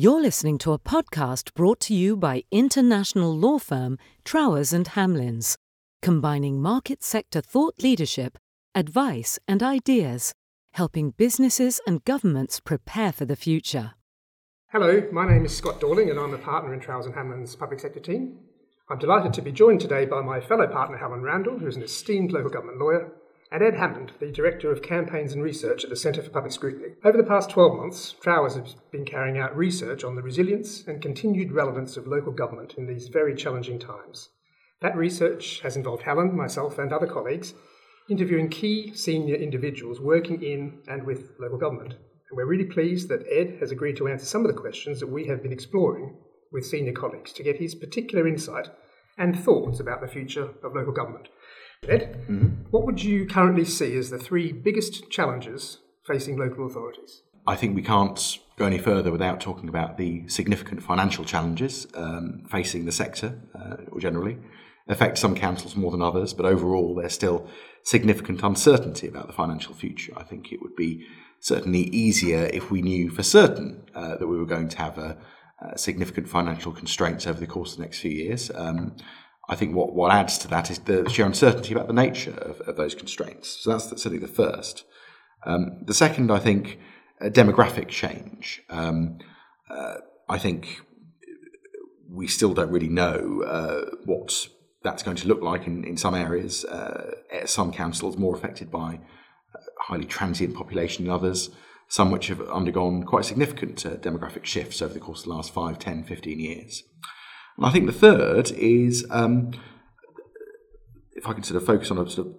You're listening to a podcast brought to you by international law firm Trowers and Hamlins, combining market sector thought leadership, advice, and ideas, helping businesses and governments prepare for the future. Hello, my name is Scott Dorling, and I'm a partner in Trowers and Hamlins' public sector team. I'm delighted to be joined today by my fellow partner Helen Randall, who is an esteemed local government lawyer, and Ed Hammond, the Director of Campaigns and Research at the Centre for Public Scrutiny. Over the past 12 months, Trowers has been carrying out research on the resilience and continued relevance of local government in these very challenging times. That research has involved Helen, myself, and other colleagues interviewing key senior individuals working in and with local government. And we're really pleased that Ed has agreed to answer some of the questions that we have been exploring with senior colleagues to get his particular insight and thoughts about the future of local government. Ed, mm-hmm. what would you currently see as the three biggest challenges facing local authorities? I think we can't go any further without talking about the significant financial challenges um, facing the sector, uh, generally. Affect some councils more than others, but overall there's still significant uncertainty about the financial future. I think it would be certainly easier if we knew for certain uh, that we were going to have a, a, significant financial constraints over the course of the next few years. Um, I think what, what adds to that is the sheer uncertainty about the nature of, of those constraints. So that's certainly the first. Um, the second, I think, uh, demographic change. Um, uh, I think we still don't really know uh, what that's going to look like in, in some areas. Uh, some councils more affected by uh, highly transient population than others, some which have undergone quite significant uh, demographic shifts over the course of the last 5, 10, 15 years. And I think the third is, um, if I can sort of focus on a sort of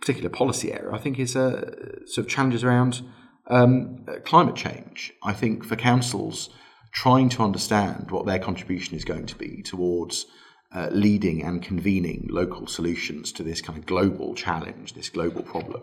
particular policy area, I think is uh, sort of challenges around um, climate change. I think for councils trying to understand what their contribution is going to be towards uh, leading and convening local solutions to this kind of global challenge, this global problem.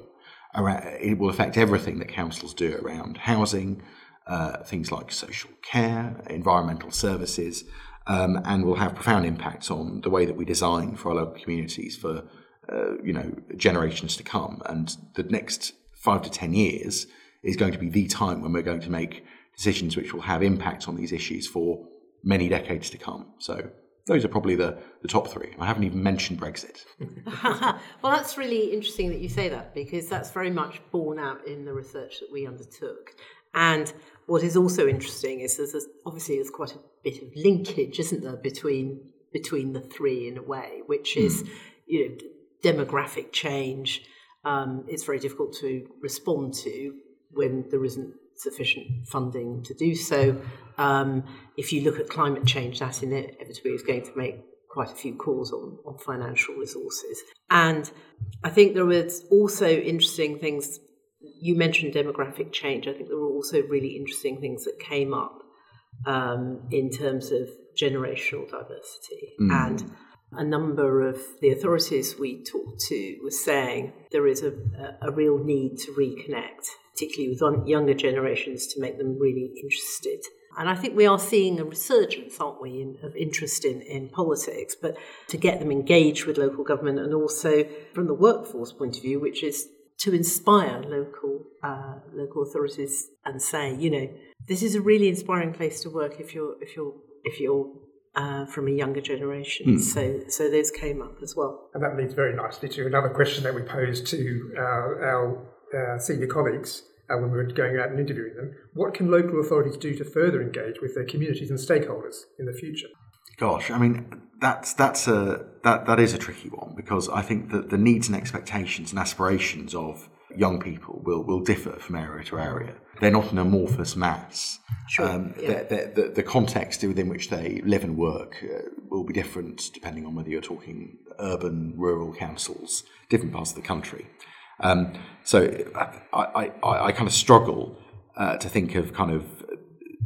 It will affect everything that councils do around housing, uh, things like social care, environmental services, um, and will have profound impacts on the way that we design for our local communities for uh, you know generations to come. And the next five to ten years is going to be the time when we're going to make decisions which will have impacts on these issues for many decades to come. So those are probably the, the top three. I haven't even mentioned Brexit. well, that's really interesting that you say that because that's very much borne out in the research that we undertook. And what is also interesting is there's a, obviously there's quite a bit of linkage, isn't there, between between the three in a way, which is mm. you know demographic change. Um, it's very difficult to respond to when there isn't sufficient funding to do so. Um, if you look at climate change, that inevitably is going to make quite a few calls on, on financial resources. And I think there was also interesting things you mentioned demographic change. I think there were also really interesting things that came up um, in terms of generational diversity. Mm. And a number of the authorities we talked to were saying there is a, a real need to reconnect, particularly with younger generations, to make them really interested. And I think we are seeing a resurgence, aren't we, in, of interest in, in politics, but to get them engaged with local government and also from the workforce point of view, which is to inspire local uh, local authorities and say, you know, this is a really inspiring place to work if you're if you're if you're uh, from a younger generation. Mm. So so those came up as well. And that leads very nicely to another question that we posed to our, our uh, senior colleagues. Uh, when we were going out and interviewing them, what can local authorities do to further engage with their communities and stakeholders in the future? Gosh, I mean, that's that's a that that is a tricky one because I think that the needs and expectations and aspirations of young people will will differ from area to area. They're not an amorphous mass. Sure. Um, yeah. they're, they're, the, the context within which they live and work uh, will be different depending on whether you're talking urban, rural councils, different parts of the country. Um, so I, I, I, kind of struggle uh, to think of kind of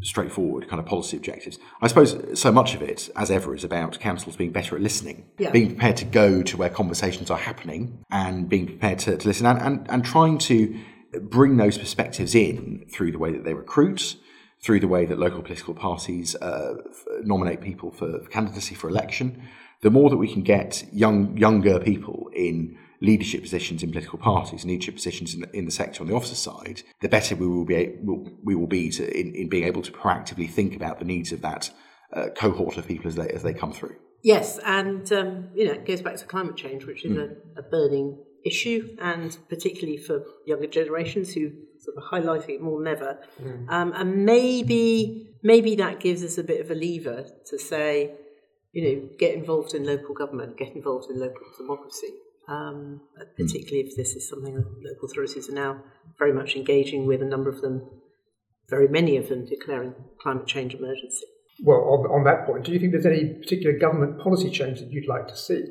straightforward kind of policy objectives. I suppose so much of it, as ever, is about councils being better at listening, yeah. being prepared to go to where conversations are happening and being prepared to, to listen and, and, and trying to bring those perspectives in through the way that they recruit, through the way that local political parties uh, nominate people for, for candidacy for election. The more that we can get young younger people in leadership positions in political parties and leadership positions in the, in the sector on the officer side, the better we will be will, we will be to, in, in being able to proactively think about the needs of that uh, cohort of people as they as they come through. Yes, and um, you know it goes back to climate change, which is mm. a, a, burning issue, and particularly for younger generations who sort of highlighting it more than ever. Mm. Um, and maybe maybe that gives us a bit of a lever to say, you know, get involved in local government, get involved in local democracy. Um, particularly mm. if this is something local authorities are now very much engaging with, a number of them, very many of them, declaring climate change emergency. Well, on, on that point, do you think there's any particular government policy change that you'd like to see?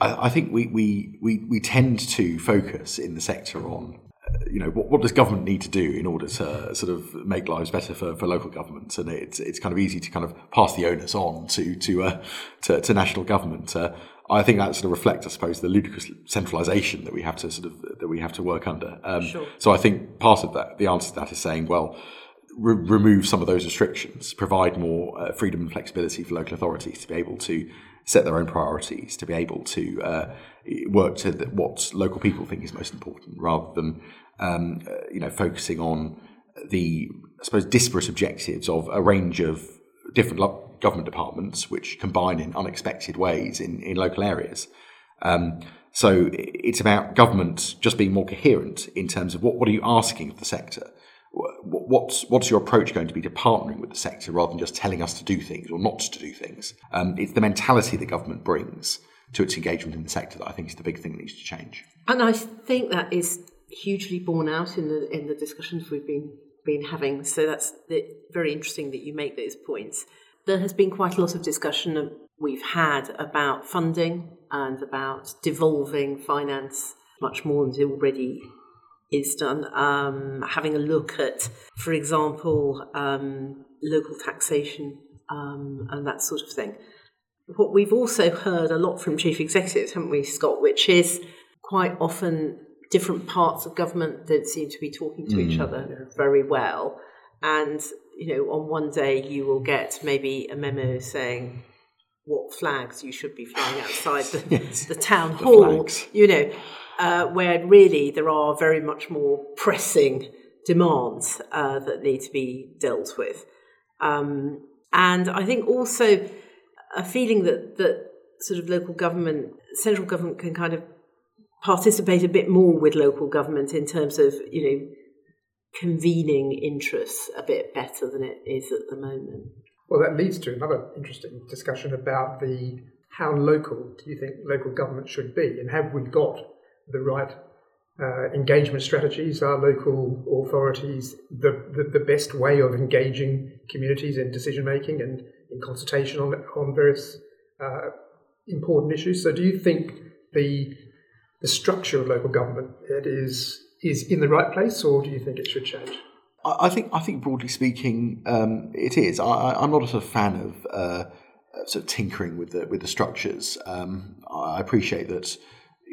I, I think we, we, we, we tend to focus in the sector on you know, what, what, does government need to do in order to sort of make lives better for, for local governments? And it's it's kind of easy to kind of pass the onus on to to uh, to, to, national government. Uh, I think that sort of reflects, I suppose, the ludicrous centralisation that we have to sort of that we have to work under. Um, sure. So I think part of that, the answer to that is saying, well, re- remove some of those restrictions, provide more uh, freedom and flexibility for local authorities to be able to set their own priorities, to be able to uh, work to the, what local people think is most important, rather than um, uh, you know focusing on the I suppose disparate objectives of a range of different lo- government departments which combine in unexpected ways in, in local areas. Um, so it's about government just being more coherent in terms of what, what are you asking of the sector? what's what's your approach going to be to partnering with the sector rather than just telling us to do things or not to do things? Um, it's the mentality the government brings to its engagement in the sector that I think is the big thing that needs to change. And I think that is hugely borne out in the in the discussions we've been been having. So that's very interesting that you make those points. There has been quite a lot of discussion we've had about funding and about devolving finance much more than already is done. Um, having a look at, for example, um, local taxation um, and that sort of thing. What we've also heard a lot from chief executives, haven't we, Scott, which is quite often different parts of government don't seem to be talking to mm. each other very well. And, you know, on one day you will get maybe a memo saying, what flags you should be flying outside the, yes. the town hall, the you know, uh, where really there are very much more pressing demands uh, that need to be dealt with. Um, and I think also a feeling that, that sort of local government, central government can kind of participate a bit more with local government in terms of, you know, convening interests a bit better than it is at the moment. Well, that leads to another interesting discussion about the how local do you think local government should be, and have we got the right uh, engagement strategies? Are local authorities the, the, the, best way of engaging communities in decision making and in consultation on, on various uh, important issues? So, do you think the the structure of local government is is in the right place, or do you think it should change? I think I think broadly speaking, um, it is. I, am not a sort of fan of uh, sort of tinkering with the with the structures. Um, I appreciate that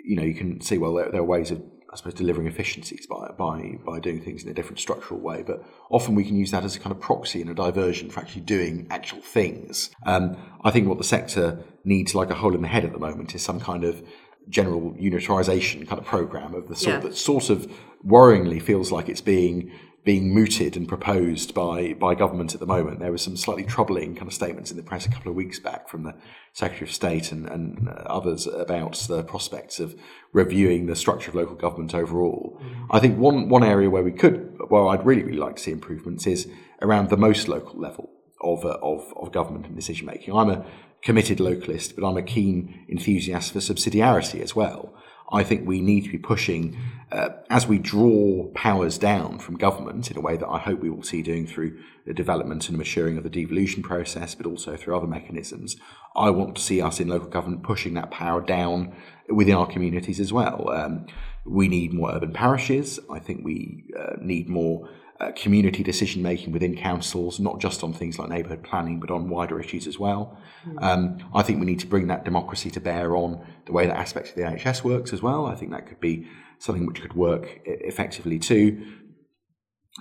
you know, you can see well there, there, are ways of I suppose delivering efficiencies by by by doing things in a different structural way, but often we can use that as a kind of proxy and a diversion for actually doing actual things. Um, I think what the sector needs, like a hole in the head at the moment, is some kind of general unitarization kind of program of the sort yeah. that sort of worryingly feels like it's being being mooted and proposed by by government at the moment. There were some slightly troubling kind of statements in the press a couple of weeks back from the Secretary of State and, and others about the prospects of reviewing the structure of local government overall. Mm. I think one one area where we could, well, I'd really really like to see improvements is around the most local level of uh, of, of government and decision making. I'm a committed localist, but I'm a keen enthusiast for subsidiarity as well. I think we need to be pushing uh, as we draw powers down from government in a way that I hope we will see doing through the development and maturing of the devolution process, but also through other mechanisms. I want to see us in local government pushing that power down within our communities as well. Um, we need more urban parishes. I think we uh, need more uh, community decision making within councils, not just on things like neighbourhood planning, but on wider issues as well. Mm. Um, I think we need to bring that democracy to bear on the way that aspects of the NHS works as well. I think that could be something which could work effectively too.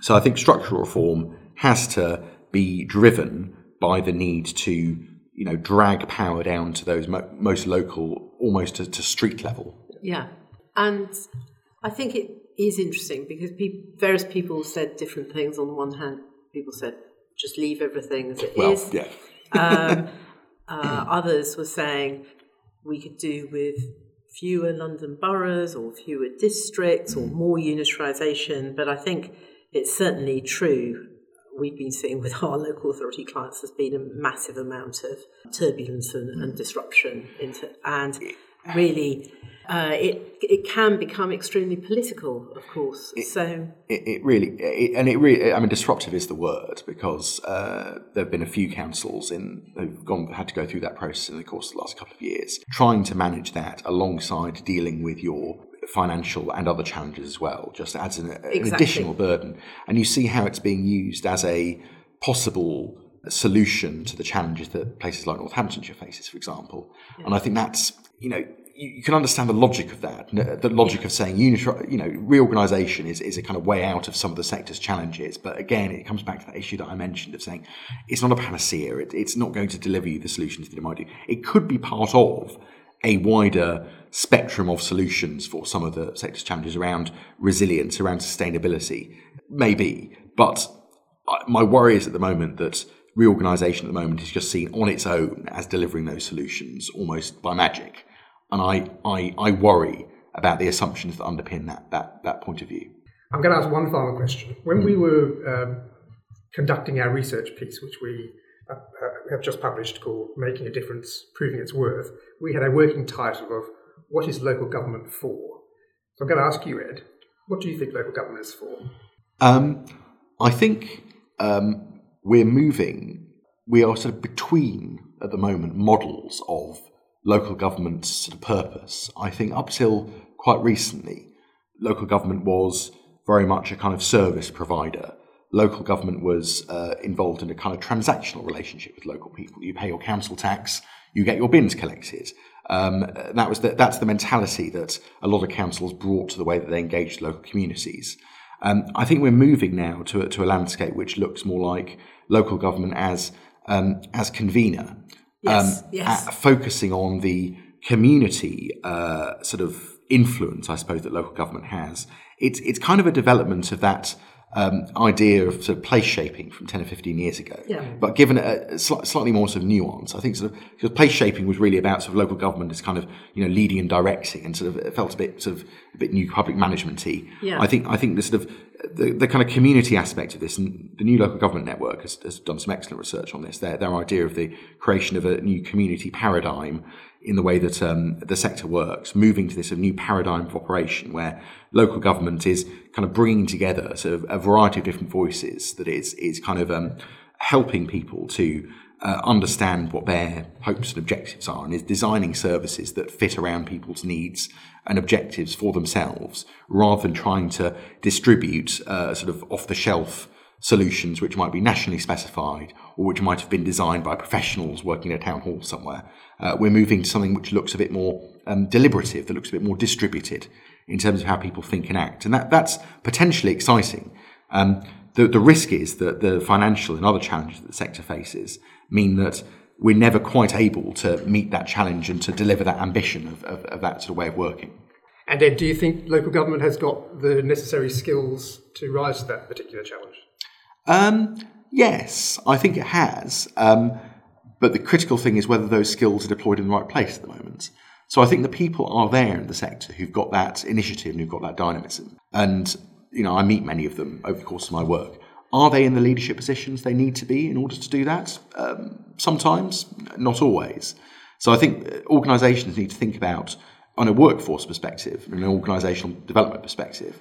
So I think structural reform has to be driven by the need to, you know, drag power down to those mo- most local, almost to, to street level. Yeah. And I think it is interesting because pe- various people said different things. On the one hand, people said just leave everything as it well, is. yeah. Um, uh, others were saying we could do with fewer London boroughs or fewer districts or more unitarisation. But I think it's certainly true. We've been seeing with our local authority clients, there's been a massive amount of turbulence and, and disruption, into, and really, uh, it it can become extremely political, of course. It, so it, it really it, and it really I mean disruptive is the word because uh, there have been a few councils in who've gone had to go through that process in the course of the last couple of years, trying to manage that alongside dealing with your financial and other challenges as well, just adds an, exactly. an additional burden. And you see how it's being used as a possible solution to the challenges that places like Northamptonshire faces, for example. Yeah. And I think that's you know you, can understand the logic of that. The logic of saying you know, reorganisation is, is a kind of way out of some of the sector's challenges. But again, it comes back to that issue that I mentioned of saying it's not a panacea. It, it's not going to deliver you the solutions that it might do. It could be part of a wider spectrum of solutions for some of the sector's challenges around resilience, around sustainability, maybe. But uh, my worry is at the moment that reorganisation at the moment is just seen on its own as delivering those solutions almost by magic and I, I, I worry about the assumptions that underpin that, that, that point of view. I'm going to ask one final question. When we were um, conducting our research piece, which we uh, have just published called Making a Difference, Proving Its Worth, we had a working title of What is Local Government For? So I'm going to ask you, Ed, what do you think local government is for? Um, I think um, we're moving, we are sort of between, at the moment, models of local government's sort of purpose. I think up till quite recently, local government was very much a kind of service provider. Local government was uh, involved in a kind of transactional relationship with local people. You pay your council tax, you get your bins collected. Um, that was the, that's the mentality that a lot of councils brought to the way that they engaged local communities. Um, I think we're moving now to to a landscape which looks more like local government as um, as convener. Yes, um, yes. focusing on the community uh, sort of influence, I suppose, that local government has. It's it's kind of a development of that um, idea of sort of place shaping from 10 or 15 years ago. Yeah. But given a, a sl- slightly more sort of nuance, I think sort of because place shaping was really about sort of local government as kind of you know leading and directing, and sort of it felt a bit sort of a bit new public managementy. Yeah. I think I think the sort of the, the kind of community aspect of this, and the new local government network has, has done some excellent research on this. Their their idea of the creation of a new community paradigm in the way that um, the sector works, moving to this new paradigm of operation where local government is kind of bringing together sort of a variety of different voices that is is kind of um, helping people to uh, understand what their hopes and objectives are and is designing services that fit around people's needs and objectives for themselves rather than trying to distribute uh, sort of off the shelf solutions which might be nationally specified or which might have been designed by professionals working in a town hall somewhere. Uh, we're moving to something which looks a bit more um, deliberative, that looks a bit more distributed in terms of how people think and act. And that, that's potentially exciting. Um, the, the risk is that the financial and other challenges that the sector faces mean that we're never quite able to meet that challenge and to deliver that ambition of, of, of that sort of way of working. And Ed, do you think local government has got the necessary skills to rise to that particular challenge? Um, yes, I think it has. Um, but the critical thing is whether those skills are deployed in the right place at the moment. So I think the people are there in the sector who've got that initiative and who've got that dynamism. And, you know, I meet many of them over the course of my work. Are they in the leadership positions they need to be in order to do that? Um, sometimes, not always. So I think organisations need to think about, on a workforce perspective, and an organisational development perspective,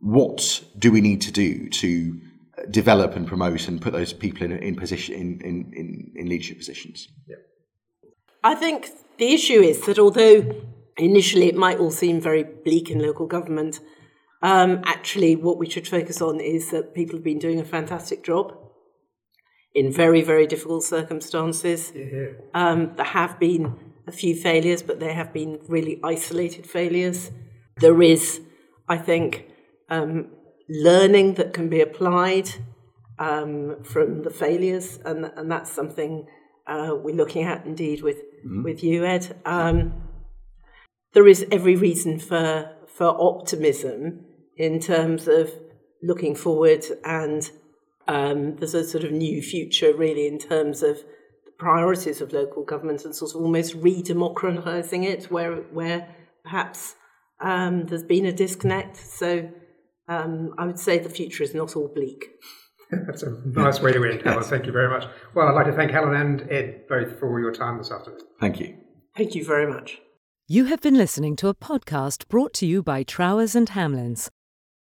what do we need to do to develop and promote and put those people in, in position in, in, in leadership positions. Yeah. I think the issue is that although initially it might all seem very bleak in local government, um, actually what we should focus on is that people have been doing a fantastic job in very, very difficult circumstances. Yeah. Um, there have been a few failures, but they have been really isolated failures. There is, I think, um, learning that can be applied um, from the failures, and and that's something uh, we're looking at indeed with mm-hmm. with you, Ed. Um, there is every reason for for optimism in terms of looking forward and um, there's a sort of new future really in terms of the priorities of local government and sort of almost re-democratizing it where where perhaps um, there's been a disconnect. So um, I would say the future is not all bleak. That's a nice way to end, Helen. Thank you very much. Well, I'd like to thank Helen and Ed both for your time this afternoon. Thank you. Thank you very much. You have been listening to a podcast brought to you by Trowers and Hamlins.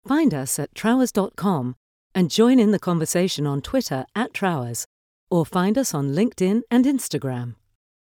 Find us at trowers.com and join in the conversation on Twitter at Trowers or find us on LinkedIn and Instagram.